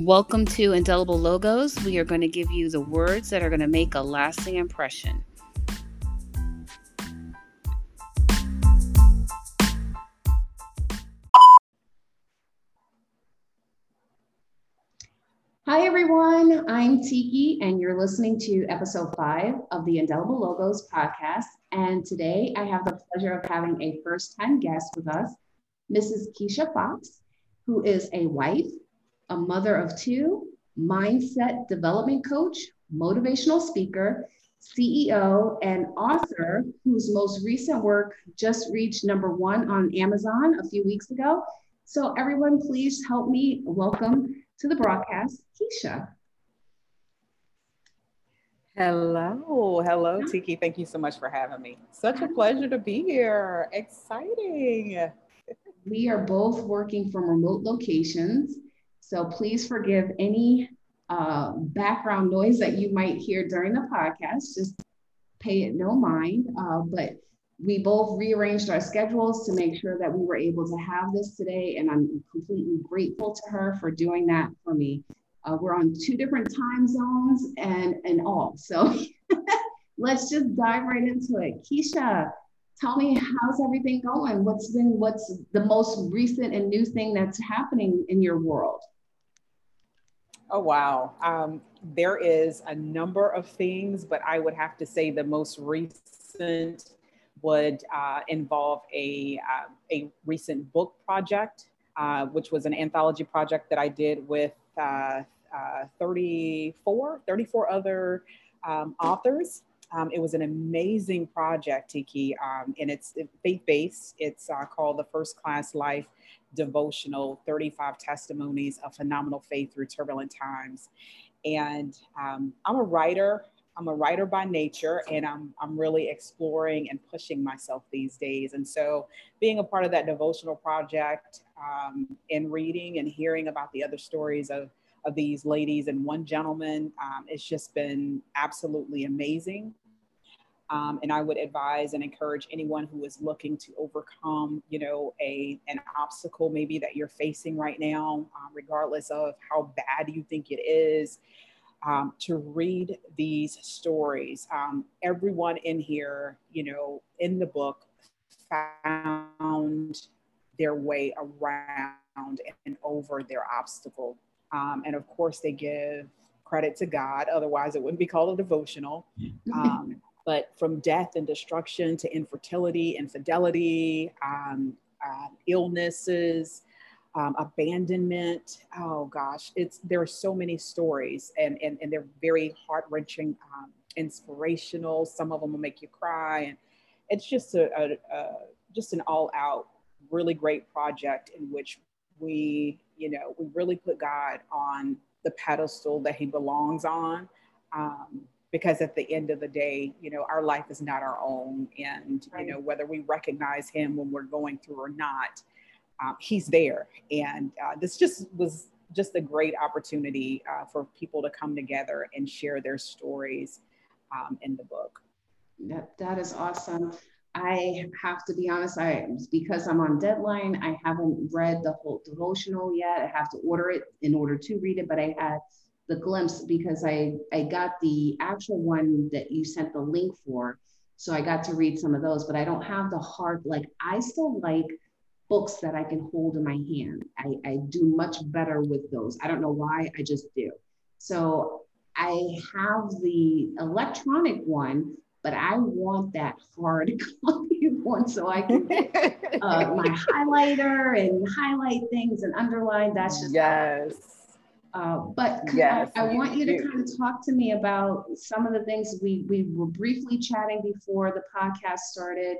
Welcome to Indelible Logos. We are going to give you the words that are going to make a lasting impression. Hi, everyone. I'm Tiki, and you're listening to episode five of the Indelible Logos podcast. And today I have the pleasure of having a first time guest with us, Mrs. Keisha Fox, who is a wife, a mother of two, mindset development coach, motivational speaker, CEO, and author, whose most recent work just reached number one on Amazon a few weeks ago. So, everyone, please help me welcome to the broadcast, Keisha. Hello, hello, Tiki. Thank you so much for having me. Such a pleasure to be here. Exciting. We are both working from remote locations. So please forgive any uh, background noise that you might hear during the podcast. Just pay it no mind. Uh, but we both rearranged our schedules to make sure that we were able to have this today. And I'm completely grateful to her for doing that for me. Uh, we're on two different time zones and, and all. So let's just dive right into it. Keisha, tell me how's everything going? What's been what's the most recent and new thing that's happening in your world? Oh, wow. Um, there is a number of things, but I would have to say the most recent would uh, involve a, uh, a recent book project, uh, which was an anthology project that I did with uh, uh, 34, 34 other um, authors. Um, it was an amazing project, Tiki, um, and it's faith-based. It's uh, called the First Class Life devotional 35 testimonies of phenomenal faith through turbulent times. And um, i'm a writer i'm a writer by nature and I'm, I'm really exploring and pushing myself these days. And so being a part of that devotional project um, and reading and hearing about the other stories of, of these ladies and one gentleman um, it's just been absolutely amazing um, and I would advise and encourage anyone who is looking to overcome, you know, a an obstacle maybe that you're facing right now, um, regardless of how bad you think it is, um, to read these stories. Um, everyone in here, you know, in the book, found their way around and over their obstacle, um, and of course, they give credit to God. Otherwise, it wouldn't be called a devotional. Um, but from death and destruction to infertility, infidelity, um, uh, illnesses, um, abandonment. Oh gosh, it's there are so many stories, and and, and they're very heart wrenching, um, inspirational. Some of them will make you cry, and it's just a, a, a just an all out, really great project in which we, you know, we really put God on the pedestal that He belongs on. Um, because at the end of the day, you know, our life is not our own. And, right. you know, whether we recognize him when we're going through or not, um, he's there. And uh, this just was just a great opportunity uh, for people to come together and share their stories um, in the book. That, that is awesome. I have to be honest, I because I'm on deadline, I haven't read the whole devotional yet. I have to order it in order to read it, but I had the glimpse because I, I got the actual one that you sent the link for. So I got to read some of those, but I don't have the hard, like, I still like books that I can hold in my hand. I, I do much better with those. I don't know why, I just do. So I have the electronic one, but I want that hard copy one so I can uh, my highlighter and highlight things and underline. That's just yes. Uh, but yes, I, I want you to kind of talk to me about some of the things we, we were briefly chatting before the podcast started.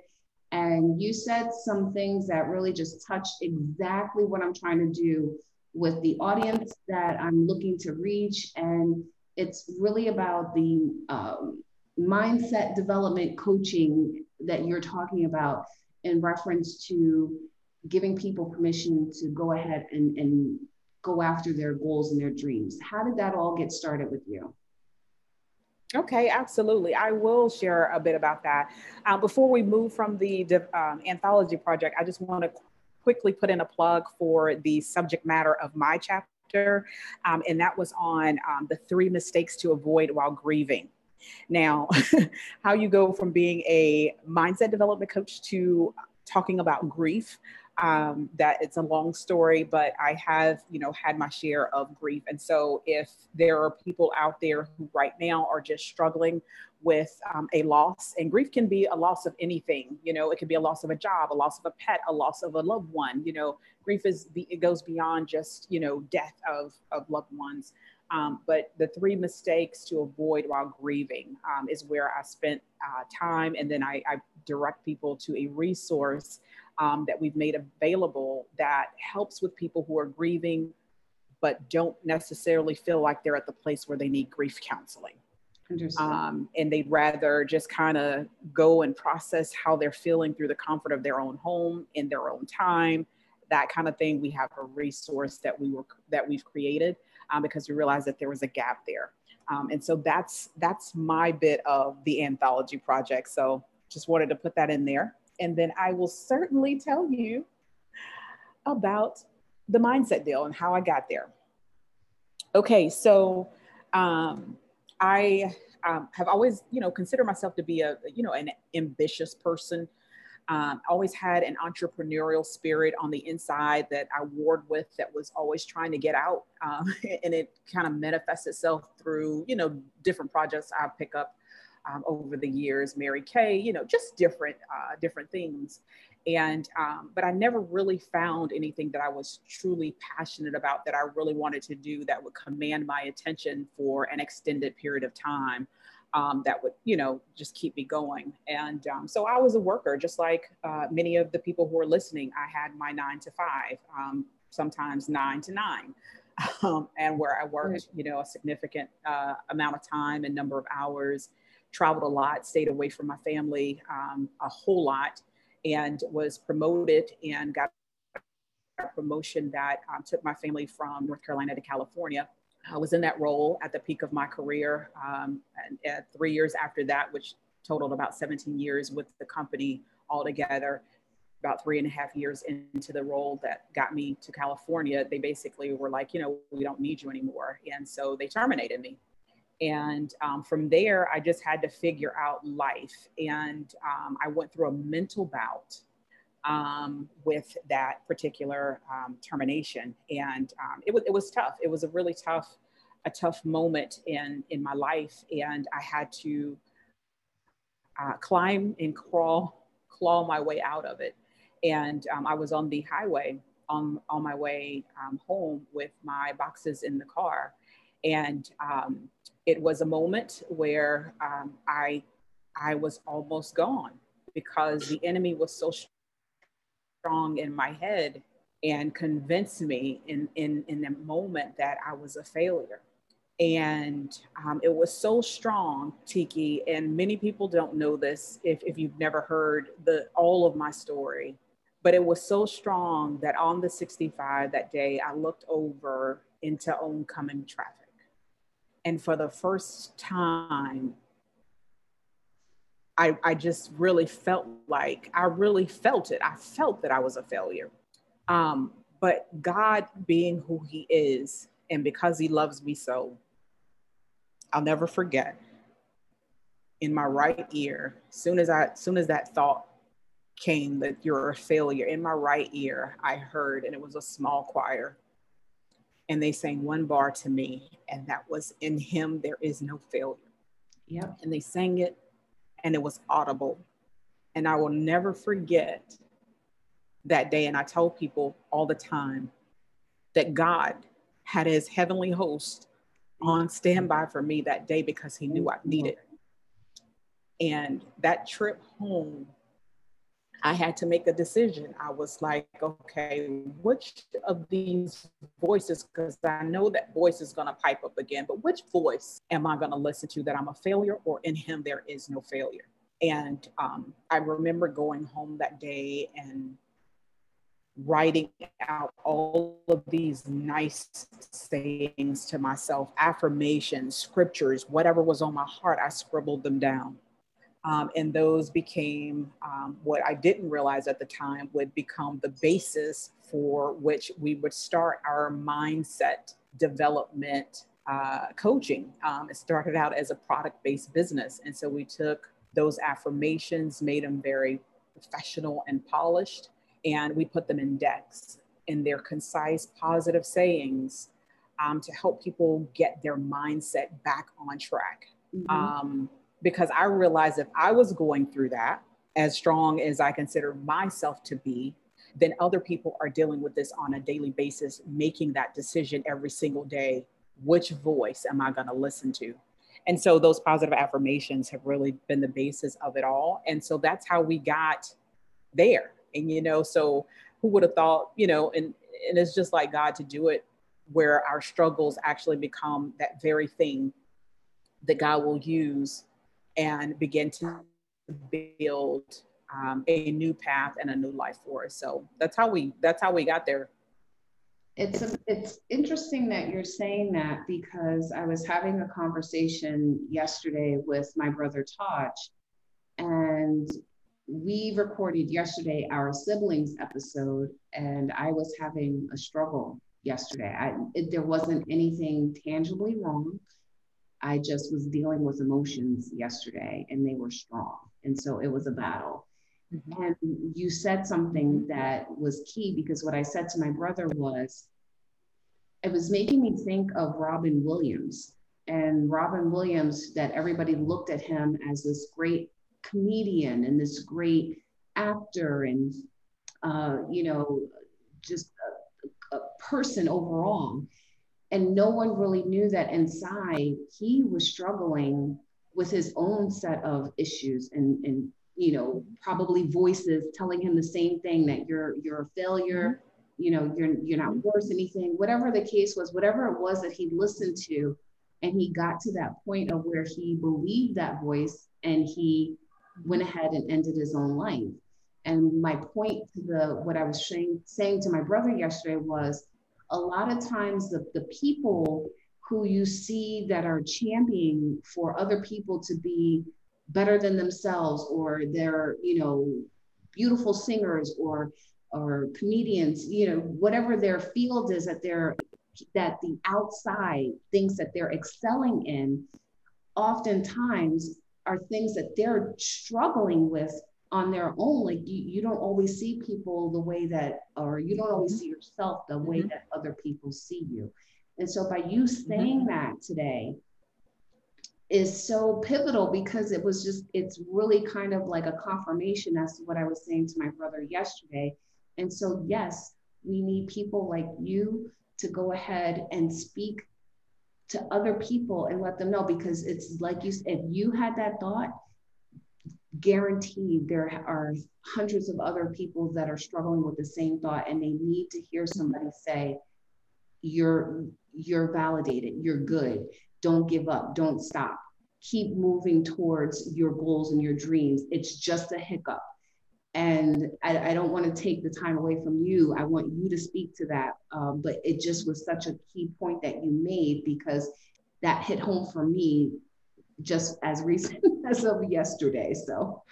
And you said some things that really just touched exactly what I'm trying to do with the audience that I'm looking to reach. And it's really about the um, mindset development coaching that you're talking about in reference to giving people permission to go ahead and, and go after their goals and their dreams. How did that all get started with you? Okay, absolutely. I will share a bit about that. Uh, before we move from the um, anthology project, I just want to quickly put in a plug for the subject matter of my chapter um, and that was on um, the three mistakes to avoid while grieving. Now, how you go from being a mindset development coach to talking about grief um, that it's a long story, but I have, you know, had my share of grief. And so if there are people out there who right now are just struggling with um, a loss, and grief can be a loss of anything, you know, it could be a loss of a job, a loss of a pet, a loss of a loved one, you know, grief is, it goes beyond just, you know, death of, of loved ones. Um, but the three mistakes to avoid while grieving um, is where I spent uh, time. And then I, I direct people to a resource um, that we've made available that helps with people who are grieving but don't necessarily feel like they're at the place where they need grief counseling. Um, and they'd rather just kind of go and process how they're feeling through the comfort of their own home in their own time, that kind of thing. We have a resource that we were that we've created um, because we realized that there was a gap there. Um, and so that's that's my bit of the anthology project. So just wanted to put that in there. And then I will certainly tell you about the mindset deal and how I got there. Okay, so um, I um, have always, you know, considered myself to be a, you know, an ambitious person. Um, always had an entrepreneurial spirit on the inside that I warred with that was always trying to get out. Um, and it kind of manifests itself through, you know, different projects I pick up um, over the years, Mary Kay, you know, just different, uh, different things. And, um, but I never really found anything that I was truly passionate about that I really wanted to do that would command my attention for an extended period of time. Um, that would, you know, just keep me going. And um, so I was a worker, just like uh, many of the people who are listening. I had my nine to five, um, sometimes nine to nine, um, and where I worked, you know, a significant uh, amount of time and number of hours traveled a lot, stayed away from my family um, a whole lot, and was promoted and got a promotion that um, took my family from North Carolina to California. I was in that role at the peak of my career. Um, and, and three years after that, which totaled about 17 years with the company altogether, about three and a half years into the role that got me to California, they basically were like, you know, we don't need you anymore. And so they terminated me. And um, from there, I just had to figure out life. And um, I went through a mental bout um, with that particular um, termination. And um, it, was, it was tough. It was a really tough, a tough moment in, in my life. And I had to uh, climb and crawl, claw my way out of it. And um, I was on the highway on, on my way home with my boxes in the car. And um, it was a moment where um, I, I was almost gone because the enemy was so strong in my head and convinced me in, in, in the moment that I was a failure. And um, it was so strong, Tiki, and many people don't know this if, if you've never heard the all of my story. But it was so strong that on the 65 that day, I looked over into oncoming traffic and for the first time, I, I just really felt like I really felt it. I felt that I was a failure. Um, but God being who He is, and because He loves me so, I'll never forget. In my right ear, soon as I, soon as that thought came that you're a failure, in my right ear, I heard, and it was a small choir and they sang one bar to me, and that was in him there is no failure. Yep. And they sang it, and it was audible. And I will never forget that day. And I tell people all the time that God had his heavenly host on standby for me that day because he knew I needed. And that trip home I had to make a decision. I was like, okay, which of these voices, because I know that voice is going to pipe up again, but which voice am I going to listen to that I'm a failure or in him there is no failure? And um, I remember going home that day and writing out all of these nice sayings to myself, affirmations, scriptures, whatever was on my heart, I scribbled them down. Um, and those became um, what I didn't realize at the time would become the basis for which we would start our mindset development uh, coaching. Um, it started out as a product based business. And so we took those affirmations, made them very professional and polished, and we put them in decks in their concise, positive sayings um, to help people get their mindset back on track. Mm-hmm. Because I realized if I was going through that, as strong as I consider myself to be, then other people are dealing with this on a daily basis, making that decision every single day. Which voice am I going to listen to? And so those positive affirmations have really been the basis of it all. And so that's how we got there. And, you know, so who would have thought, you know, and, and it's just like God to do it where our struggles actually become that very thing that God will use and begin to build um, a new path and a new life for us. So that's how we that's how we got there. It's a, it's interesting that you're saying that because I was having a conversation yesterday with my brother Taj, and we recorded yesterday our siblings episode, and I was having a struggle yesterday. I, it, there wasn't anything tangibly wrong. I just was dealing with emotions yesterday, and they were strong, and so it was a battle. Mm-hmm. And you said something that was key because what I said to my brother was, it was making me think of Robin Williams. And Robin Williams, that everybody looked at him as this great comedian and this great actor and uh, you know just a, a person overall and no one really knew that inside he was struggling with his own set of issues and and you know probably voices telling him the same thing that you're you're a failure you know you're you're not worth anything whatever the case was whatever it was that he listened to and he got to that point of where he believed that voice and he went ahead and ended his own life. And my point to the what I was saying, saying to my brother yesterday was a lot of times the, the people who you see that are championing for other people to be better than themselves or they're you know beautiful singers or or comedians you know whatever their field is that they're that the outside thinks that they're excelling in oftentimes are things that they're struggling with on their own. Like you, you don't always see people the way that, or you don't always see yourself the way mm-hmm. that other people see you. And so by you saying mm-hmm. that today is so pivotal because it was just, it's really kind of like a confirmation as to what I was saying to my brother yesterday. And so, yes, we need people like you to go ahead and speak to other people and let them know because it's like you if you had that thought guaranteed there are hundreds of other people that are struggling with the same thought and they need to hear somebody say you're you're validated. You're good. Don't give up. Don't stop. Keep moving towards your goals and your dreams. It's just a hiccup. And I, I, don't want to take the time away from you. I want you to speak to that. Um, but it just was such a key point that you made because that hit home for me just as recent as of yesterday. So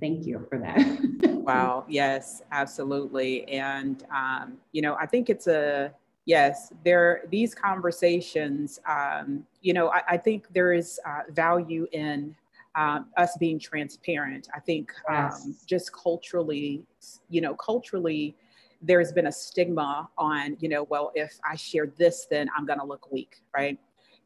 thank you for that. wow. Yes, absolutely. And, um, you know, I think it's a, yes, there these conversations. Um, you know, I, I, think there is uh, value in um, us being transparent. I think um, yes. just culturally, you know, culturally, there's been a stigma on, you know, well, if I share this, then I'm going to look weak, right?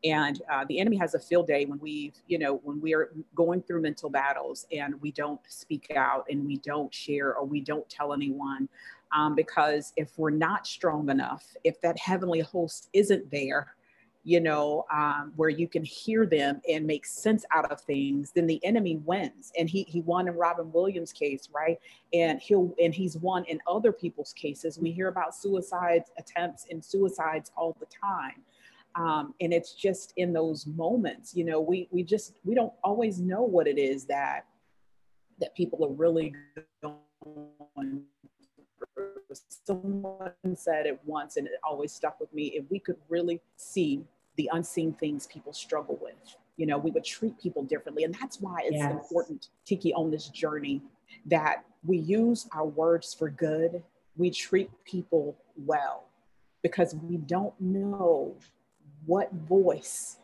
And uh, the enemy has a field day when we, you know, when we are going through mental battles and we don't speak out and we don't share or we don't tell anyone um, because if we're not strong enough, if that heavenly host isn't there, you know, um, where you can hear them and make sense out of things, then the enemy wins. And he he won in Robin Williams' case, right? And he'll and he's won in other people's cases. We hear about suicide attempts and suicides all the time. Um, and it's just in those moments, you know, we we just we don't always know what it is that that people are really going someone said it once and it always stuck with me if we could really see the unseen things people struggle with. You know, we would treat people differently. And that's why it's yes. important, Tiki, on this journey that we use our words for good, we treat people well because we don't know what voice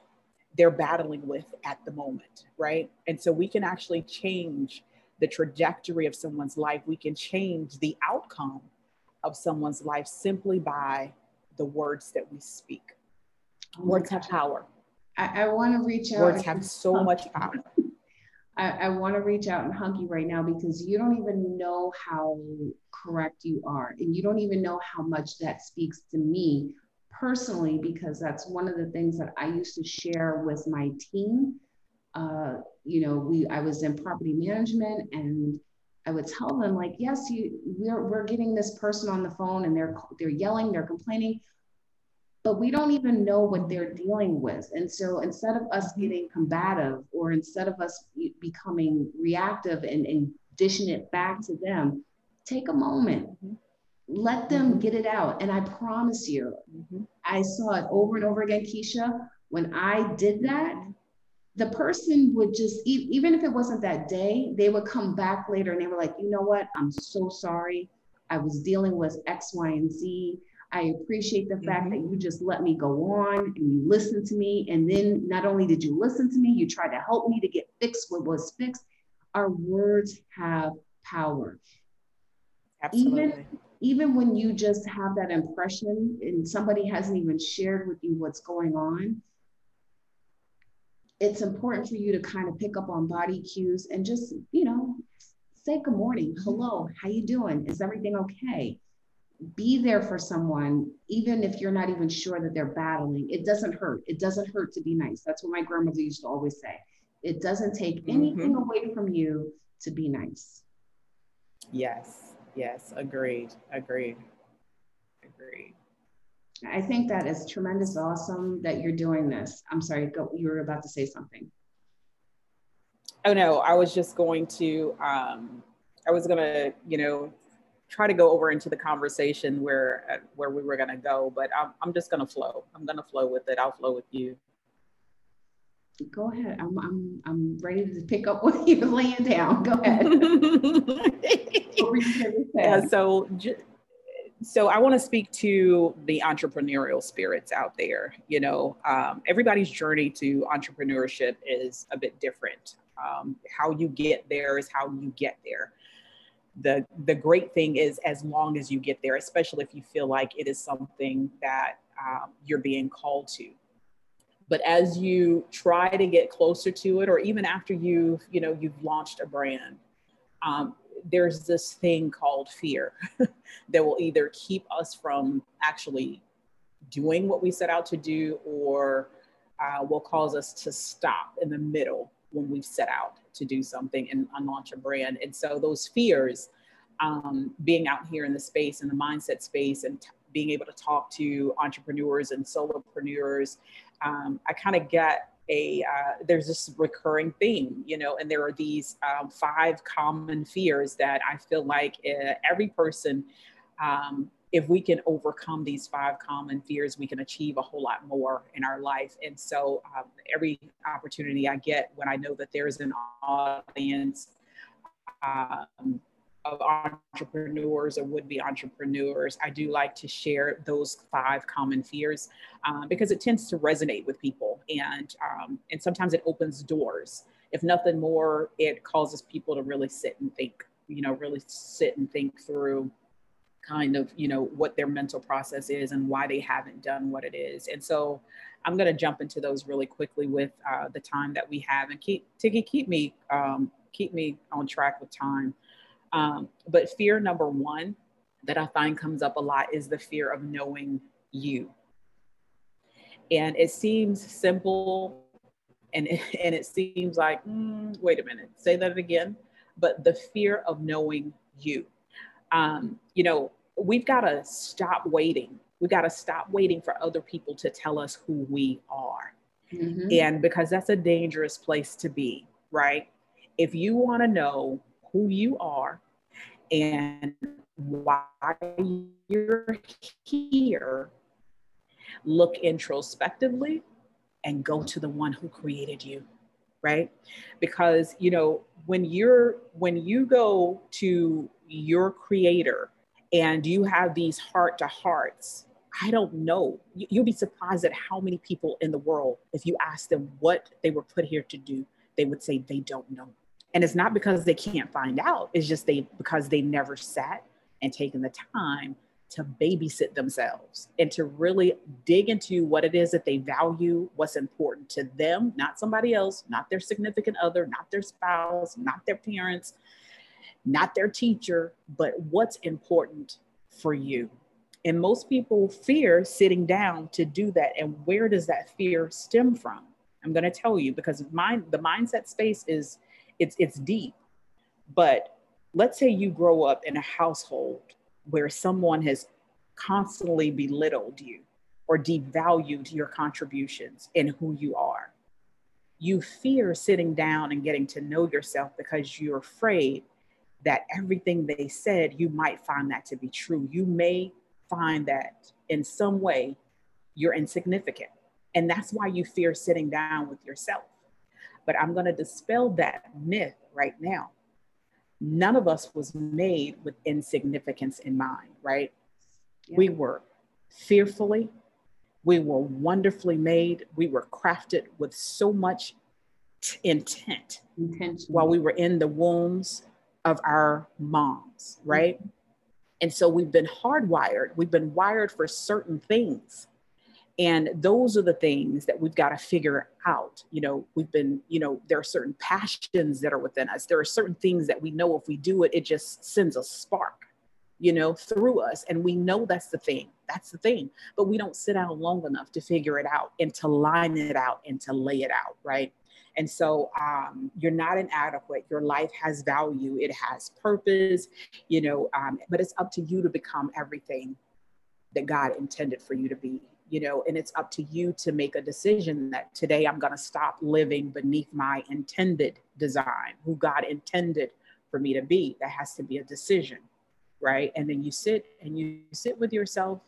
they're battling with at the moment, right? And so we can actually change the trajectory of someone's life. We can change the outcome of someone's life simply by the words that we speak. Words have power. I, I want to reach out. Words have so much power. I, I want to reach out and hug you right now because you don't even know how correct you are. And you don't even know how much that speaks to me personally, because that's one of the things that I used to share with my team. Uh, you know, we I was in property management and I would tell them like, yes, you we're we're getting this person on the phone and they're they're yelling, they're complaining, but we don't even know what they're dealing with. And so instead of us mm-hmm. getting combative or instead of us becoming reactive and, and dishing it back to them, take a moment. Mm-hmm. Let them mm-hmm. get it out. And I promise you, mm-hmm. I saw it over and over again, Keisha. When I did that, the person would just, even if it wasn't that day, they would come back later and they were like, you know what? I'm so sorry. I was dealing with X, Y, and Z I appreciate the fact mm-hmm. that you just let me go on and you listened to me. And then not only did you listen to me, you tried to help me to get fixed what was fixed. Our words have power. Absolutely. Even, even when you just have that impression and somebody hasn't even shared with you what's going on, it's important for you to kind of pick up on body cues and just, you know, say good morning, hello, how you doing? Is everything okay? Be there for someone, even if you're not even sure that they're battling. It doesn't hurt. It doesn't hurt to be nice. That's what my grandmother used to always say. It doesn't take mm-hmm. anything mm-hmm. away from you to be nice. Yes, yes, agreed, agreed, agreed. I think that is tremendous, awesome that you're doing this. I'm sorry, go, you were about to say something. Oh no, I was just going to, um, I was gonna, you know, try to go over into the conversation where uh, where we were going to go, but I'm, I'm just going to flow. I'm going to flow with it. I'll flow with you. Go ahead. I'm, I'm, I'm ready to pick up what you're laying down. Go ahead. yeah, so, so I want to speak to the entrepreneurial spirits out there. You know, um, everybody's journey to entrepreneurship is a bit different. Um, how you get there is how you get there the the great thing is as long as you get there especially if you feel like it is something that um, you're being called to. But as you try to get closer to it or even after you've you know you've launched a brand um, there's this thing called fear that will either keep us from actually doing what we set out to do or uh, will cause us to stop in the middle when we've set out to do something and, and launch a brand. And so those fears, um, being out here in the space and the mindset space and t- being able to talk to entrepreneurs and solopreneurs, um, I kind of get a uh, there's this recurring theme, you know, and there are these um, five common fears that I feel like uh, every person um, if we can overcome these five common fears, we can achieve a whole lot more in our life. And so, um, every opportunity I get when I know that there's an audience um, of entrepreneurs or would be entrepreneurs, I do like to share those five common fears um, because it tends to resonate with people, and um, and sometimes it opens doors. If nothing more, it causes people to really sit and think. You know, really sit and think through kind of you know what their mental process is and why they haven't done what it is. And so i'm going to jump into those really quickly with uh, the time that we have and keep Tiki, keep me um, keep me on track with time. Um, but fear number one that i find comes up a lot is the fear of knowing you. And it seems simple and, and it seems like mm, wait a minute say that again. But the fear of knowing you um, you know, we've got to stop waiting. We've got to stop waiting for other people to tell us who we are. Mm-hmm. And because that's a dangerous place to be, right? If you want to know who you are and why you're here, look introspectively and go to the one who created you right? Because you know when you're when you go to your creator and you have these heart to hearts i don't know. You'll be surprised at how many people in the world if you ask them what they were put here to do they would say they don't know. And it's not because they can't find out. It's just they because they never sat and taken the time to babysit themselves and to really dig into what it is that they value, what's important to them, not somebody else, not their significant other, not their spouse, not their parents, not their teacher, but what's important for you. And most people fear sitting down to do that. And where does that fear stem from? I'm going to tell you because the mindset space is it's it's deep. But let's say you grow up in a household where someone has constantly belittled you or devalued your contributions and who you are. You fear sitting down and getting to know yourself because you're afraid that everything they said, you might find that to be true. You may find that in some way you're insignificant. And that's why you fear sitting down with yourself. But I'm going to dispel that myth right now none of us was made with insignificance in mind, right? Yeah. We were fearfully, we were wonderfully made, we were crafted with so much t- intent while we were in the wombs of our moms, right? Mm-hmm. And so we've been hardwired, we've been wired for certain things and those are the things that we've got to figure out. You know we've been you know there are certain passions that are within us. There are certain things that we know if we do it it just sends a spark you know through us. And we know that's the thing. That's the thing. But we don't sit down long enough to figure it out and to line it out and to lay it out right? And so um, you're not inadequate. Your life has value. It has purpose you know um, but it's up to you to become everything that god intended for you to be you know, and it's up to you to make a decision that today I'm going to stop living beneath my intended design, who God intended for me to be. That has to be a decision, right? And then you sit and you sit with yourself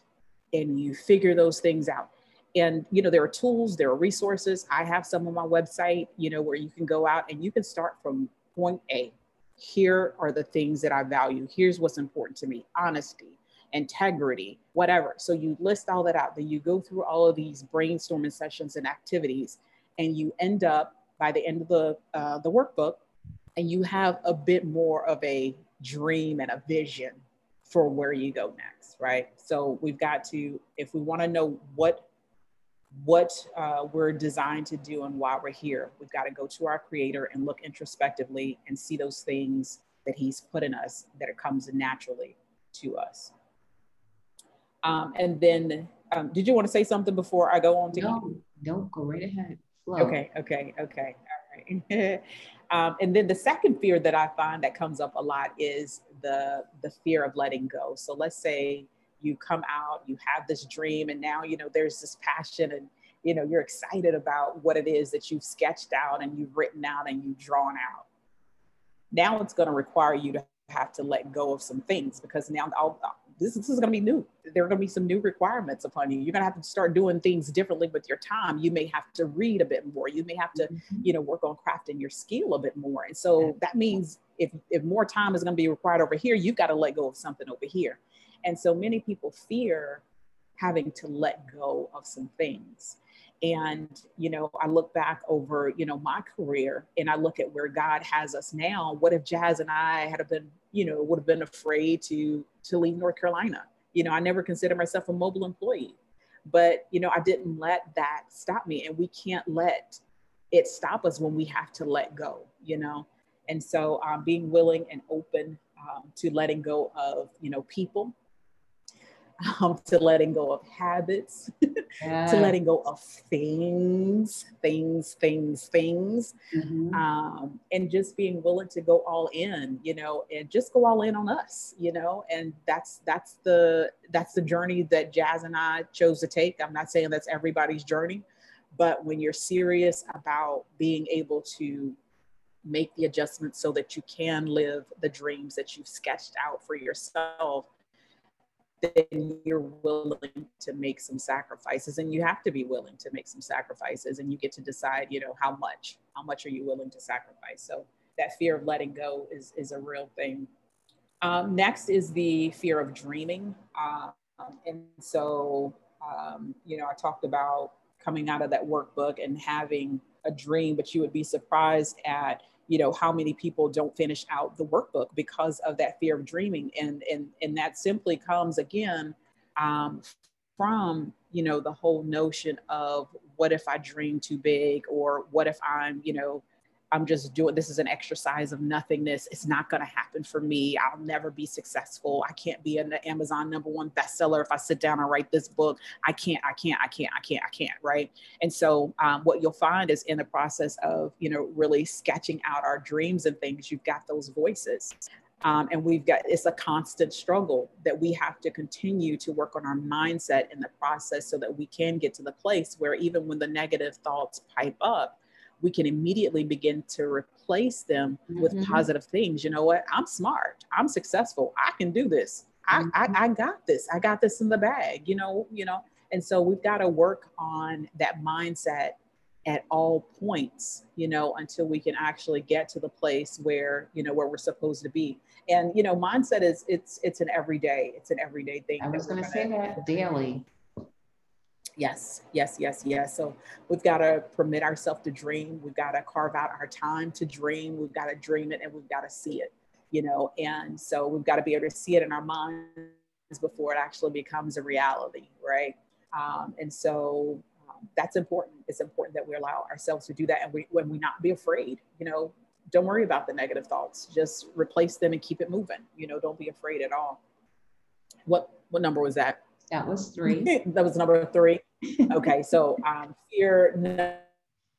and you figure those things out. And, you know, there are tools, there are resources. I have some on my website, you know, where you can go out and you can start from point A. Here are the things that I value. Here's what's important to me honesty, integrity, whatever. So you list all that out. Then you go through all of these brainstorming sessions and activities, and you end up by the end of the uh, the workbook, and you have a bit more of a dream and a vision for where you go next, right? So we've got to, if we want to know what what uh, we're designed to do and why we're here, we've got to go to our creator and look introspectively and see those things that he's put in us that it comes naturally to us. Um, and then, um, did you want to say something before I go on to? No, don't go right ahead. Flow. Okay, okay, okay. All right. um, and then the second fear that I find that comes up a lot is the the fear of letting go. So let's say you come out, you have this dream, and now you know there's this passion and you know you're excited about what it is that you've sketched out and you've written out and you've drawn out. Now it's going to require you to have to let go of some things because now all, this, this is going to be new. There are going to be some new requirements upon you. You're going to have to start doing things differently with your time. You may have to read a bit more. You may have to, mm-hmm. you know, work on crafting your skill a bit more. And so that means if, if more time is going to be required over here, you've got to let go of something over here. And so many people fear having to let go of some things. And, you know, I look back over, you know, my career and I look at where God has us now. What if Jazz and I had been you know, would have been afraid to to leave North Carolina. You know, I never considered myself a mobile employee, but you know, I didn't let that stop me, and we can't let it stop us when we have to let go. You know, and so um, being willing and open um, to letting go of you know people um, to letting go of habits, yeah. to letting go of things, things, things, things, mm-hmm. um, and just being willing to go all in, you know, and just go all in on us, you know, and that's that's the that's the journey that Jazz and I chose to take. I'm not saying that's everybody's journey, but when you're serious about being able to make the adjustments so that you can live the dreams that you've sketched out for yourself then you're willing to make some sacrifices and you have to be willing to make some sacrifices and you get to decide you know how much how much are you willing to sacrifice. So that fear of letting go is is a real thing. Um, next is the fear of dreaming. Um, and so um, you know i talked about coming out of that workbook and having a dream but you would be surprised at you know how many people don't finish out the workbook because of that fear of dreaming. And and and that simply comes again um, from you know the whole notion of what if i dream too big or what if i'm you know I'm just doing this is an exercise of nothingness. It's not going to happen for me. I'll never be successful. I can't be an Amazon number one bestseller if I sit down and write this book. I can't, I can't, I can't, I can't, I can't, right? And so um, what you'll find is in the process of, you know, really sketching out our dreams and things, you've got those voices. Um, and we've got it's a constant struggle that we have to continue to work on our mindset in the process so that we can get to the place where even when the negative thoughts pipe up we can immediately begin to replace them with mm-hmm. positive things. You know what? I'm smart. I'm successful. I can do this. I, mm-hmm. I, I got this. I got this in the bag. You know, you know. And so we've got to work on that mindset at all points, you know, until we can actually get to the place where, you know, where we're supposed to be. And, you know, mindset is it's it's an everyday, it's an everyday thing. I was gonna say that daily. Yes, yes, yes, yes. So we've got to permit ourselves to dream. We've got to carve out our time to dream. We've got to dream it and we've got to see it, you know. And so we've got to be able to see it in our minds before it actually becomes a reality, right? Um, and so um, that's important. It's important that we allow ourselves to do that and we, when we not be afraid, you know, don't worry about the negative thoughts. Just replace them and keep it moving. You know, don't be afraid at all. What what number was that? That was three. that was number three. Okay, so um, fear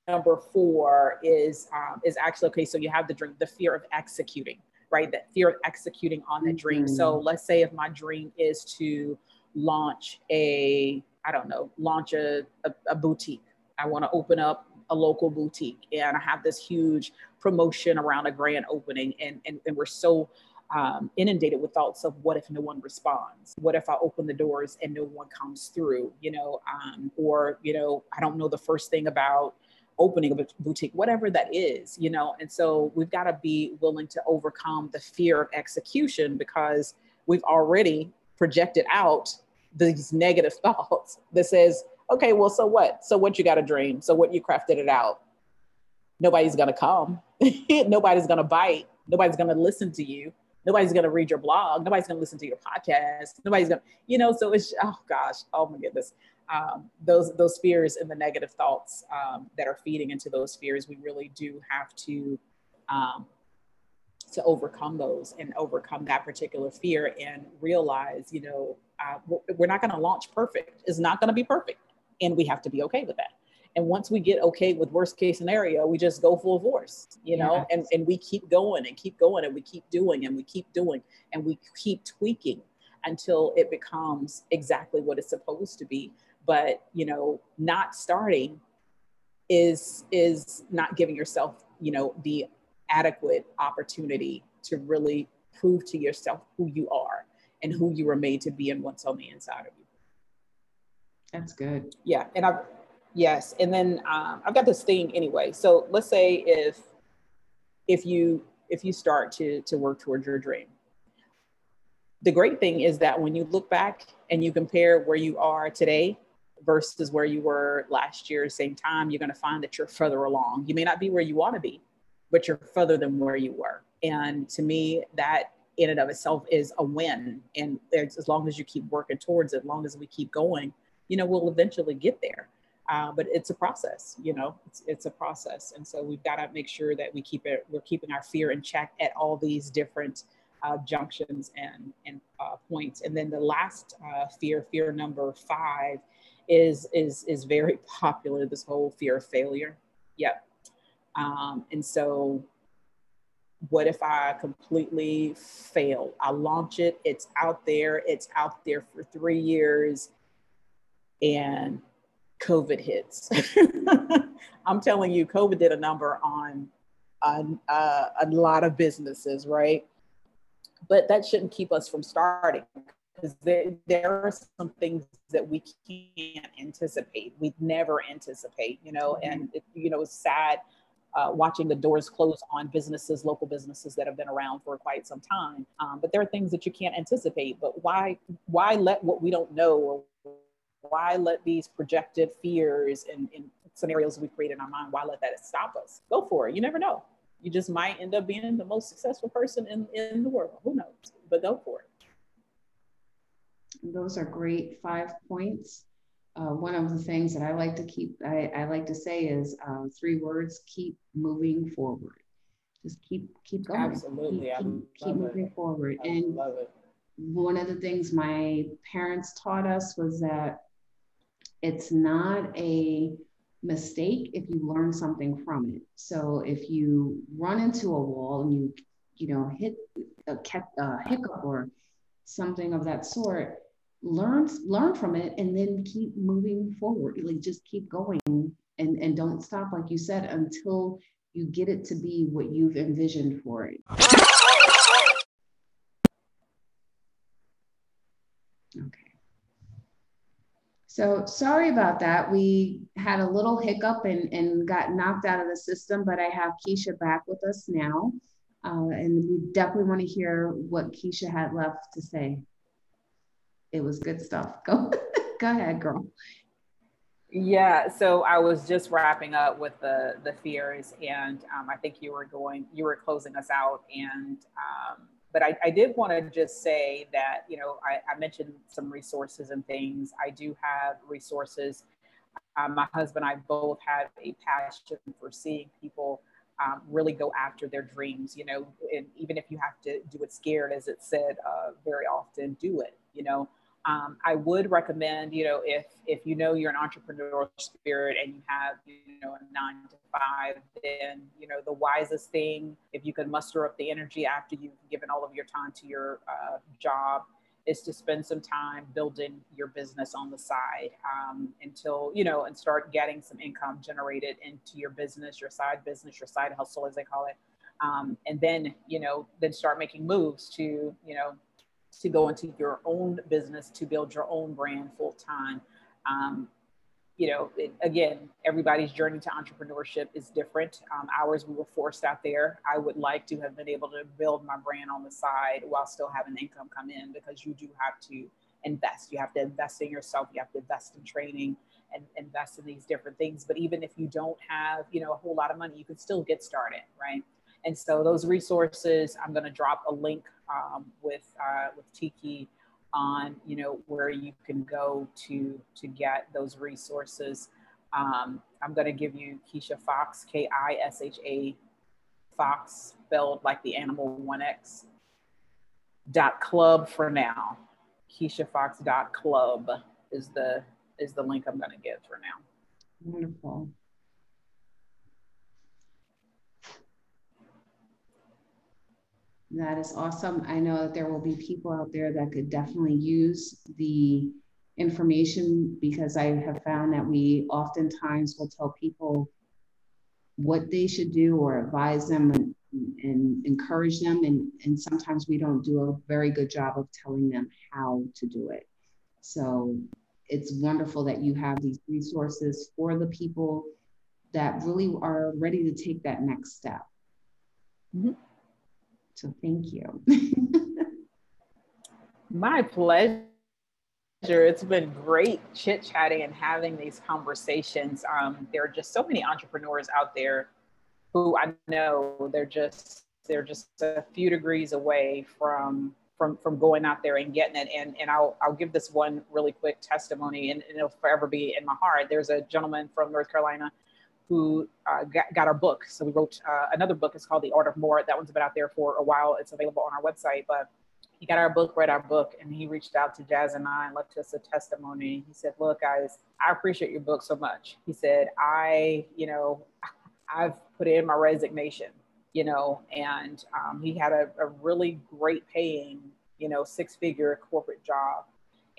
number four is um, is actually okay. So you have the dream, the fear of executing, right? That fear of executing on the mm-hmm. dream. So let's say if my dream is to launch a, I don't know, launch a, a, a boutique. I want to open up a local boutique and I have this huge promotion around a grand opening and, and, and we're so um, inundated with thoughts of what if no one responds? What if I open the doors and no one comes through? You know, um, or you know, I don't know the first thing about opening a boutique, whatever that is. You know, and so we've got to be willing to overcome the fear of execution because we've already projected out these negative thoughts that says, okay, well, so what? So what you got a dream? So what you crafted it out? Nobody's gonna come. Nobody's gonna bite. Nobody's gonna listen to you Nobody's going to read your blog. Nobody's going to listen to your podcast. Nobody's going to, you know, so it's, oh gosh, oh my goodness. Um, those, those fears and the negative thoughts um, that are feeding into those fears, we really do have to, um, to overcome those and overcome that particular fear and realize, you know, uh, we're not going to launch perfect. It's not going to be perfect. And we have to be okay with that. And once we get okay with worst case scenario, we just go full force, you know, yes. and, and we keep going and keep going and we keep doing and we keep doing and we keep tweaking until it becomes exactly what it's supposed to be. But, you know, not starting is is not giving yourself, you know, the adequate opportunity to really prove to yourself who you are and who you were made to be and what's on the inside of you. That's good. Yeah. And I've Yes, and then um, I've got this thing anyway. So let's say if if you if you start to to work towards your dream, the great thing is that when you look back and you compare where you are today versus where you were last year, same time, you're going to find that you're further along. You may not be where you want to be, but you're further than where you were. And to me, that in and of itself is a win. And as long as you keep working towards it, as long as we keep going, you know, we'll eventually get there. Uh, but it's a process, you know, it's, it's a process. And so we've got to make sure that we keep it, we're keeping our fear in check at all these different uh, junctions and, and uh, points. And then the last uh, fear, fear number five is, is, is very popular, this whole fear of failure. Yep. Um, and so what if I completely fail? I launch it, it's out there, it's out there for three years and COVID hits. I'm telling you, COVID did a number on, on uh, a lot of businesses, right? But that shouldn't keep us from starting because there, there are some things that we can't anticipate. We never anticipate, you know, mm-hmm. and it, you know, it's sad uh, watching the doors close on businesses, local businesses that have been around for quite some time. Um, but there are things that you can't anticipate. But why why let what we don't know or why let these projected fears and, and scenarios we create in our mind, why let that stop us? Go for it. You never know. You just might end up being the most successful person in, in the world. Who knows? But go for it. Those are great five points uh, one of the things that I like to keep, I, I like to say is um, three words: keep moving forward. Just keep keep going. Absolutely, keep, keep, keep moving forward. I and love it. one of the things my parents taught us was that it's not a mistake if you learn something from it. So if you run into a wall and you you know hit a, a hiccup or something of that sort learn learn from it and then keep moving forward like just keep going and and don't stop like you said until you get it to be what you've envisioned for it okay so sorry about that we had a little hiccup and and got knocked out of the system but i have keisha back with us now uh, and we definitely want to hear what keisha had left to say it was good stuff. Go, go ahead, girl. Yeah, so I was just wrapping up with the the fears, and um, I think you were going, you were closing us out, and um, but I, I did want to just say that you know I, I, mentioned some resources and things. I do have resources. Um, my husband and I both have a passion for seeing people um, really go after their dreams. You know, and even if you have to do it scared, as it said uh, very often, do it. You know, um, I would recommend, you know, if if you know you're an entrepreneurial spirit and you have, you know, a nine to five, then you know the wisest thing, if you can muster up the energy after you've given all of your time to your uh, job, is to spend some time building your business on the side um, until you know and start getting some income generated into your business, your side business, your side hustle, as they call it. Um, and then you know then start making moves to you know to go into your own business to build your own brand full time. Um, you know, it, again, everybody's journey to entrepreneurship is different. Um, ours, we were forced out there. I would like to have been able to build my brand on the side while still having income come in because you do have to invest. You have to invest in yourself. You have to invest in training and invest in these different things. But even if you don't have, you know, a whole lot of money, you can still get started, right? And so those resources, I'm going to drop a link um, with uh, with Tiki on you know where you can go to to get those resources. Um, I'm going to give you Keisha Fox, K I S H A Fox, spelled like the animal one X. Dot club for now. Kisha Fox club is the is the link I'm going to give for now. Wonderful. That is awesome. I know that there will be people out there that could definitely use the information because I have found that we oftentimes will tell people what they should do or advise them and, and encourage them. And, and sometimes we don't do a very good job of telling them how to do it. So it's wonderful that you have these resources for the people that really are ready to take that next step. Mm-hmm. So thank you. My pleasure. It's been great chit chatting and having these conversations. Um, there are just so many entrepreneurs out there who I know they're just they're just a few degrees away from from from going out there and getting it. And and I'll I'll give this one really quick testimony, and, and it'll forever be in my heart. There's a gentleman from North Carolina who uh, got, got, our book. So we wrote uh, another book. It's called The Art of More. That one's been out there for a while. It's available on our website. But he got our book, read our book, and he reached out to Jazz and I and left us a testimony. He said, "Look, guys, I appreciate your book so much." He said, "I, you know, I've put in my resignation, you know, and um, he had a, a really great paying, you know, six figure corporate job."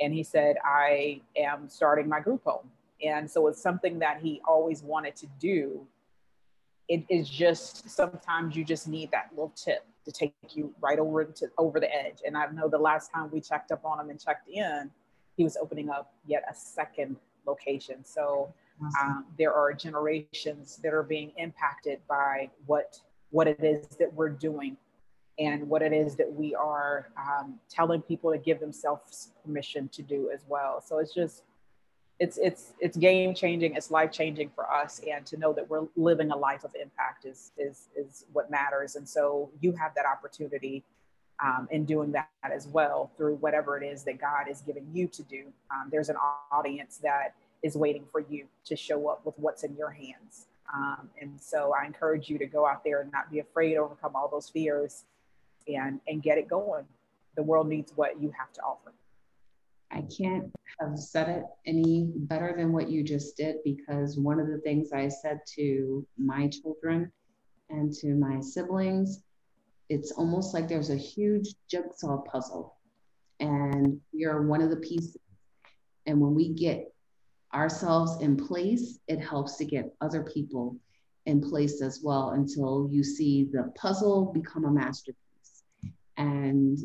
And he said, I am starting my group home and so it's something that he always wanted to do. It is just sometimes you just need that little tip, to take you right over to over the edge. And I know the last time we checked up on him and checked in, he was opening up yet a second location. So um, there are generations that are being impacted by what what it is that we're doing and what it is that we are um, telling people to give themselves permission to do as well. So it's just it's it's it's game changing it's life changing for us and to know that we're living a life of impact is is is what matters. And so you have that opportunity um, in doing that as well through whatever it is that god is giving you to do. Um, there's an audience that is waiting for you to show up with what's in your hands. Um, and so i encourage you to go out there and not be afraid overcome all those fears and and get it going. The world needs what you have to offer I can't have said it any better than what you just did because one of the things I said to my children and to my siblings, it's almost like there's a huge jigsaw puzzle and we are one of the pieces. And when we get ourselves in place, it helps to get other people in place as well until you see the puzzle become a masterpiece. And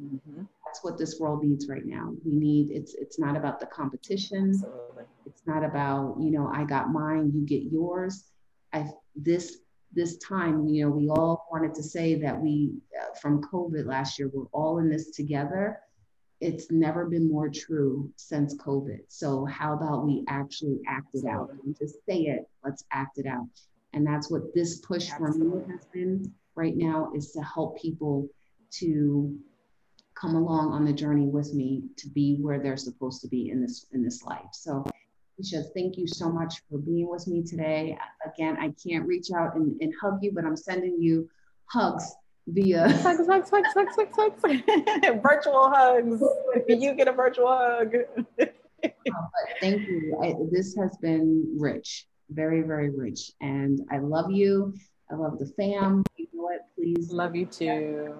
mm-hmm that's what this world needs right now. We need it's it's not about the competition. Absolutely. It's not about, you know, I got mine, you get yours. I this this time, you know, we all wanted to say that we uh, from COVID last year, we're all in this together. It's never been more true since COVID. So how about we actually act it out and just say it, let's act it out. And that's what this push Absolutely. for me has been right now is to help people to come along on the journey with me to be where they're supposed to be in this in this life. So Keisha, thank you so much for being with me today. Again, I can't reach out and, and hug you, but I'm sending you hugs via hugs, hugs, hugs, hugs, hugs, hugs. virtual hugs. You get a virtual hug. oh, thank you. I, this has been rich, very, very rich, and I love you. I love the fam. You know what? Please love you too,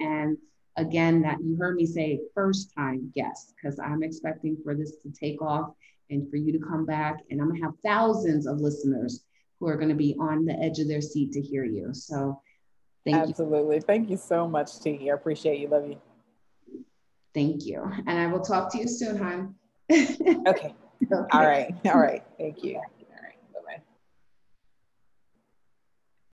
and again, that you heard me say first time guest, because I'm expecting for this to take off and for you to come back. And I'm gonna have thousands of listeners who are gonna be on the edge of their seat to hear you. So thank Absolutely. you. Absolutely. Thank you so much, T. I appreciate you. Love you. Thank you. And I will talk to you soon, hon. okay. okay. All right. All right. Thank you.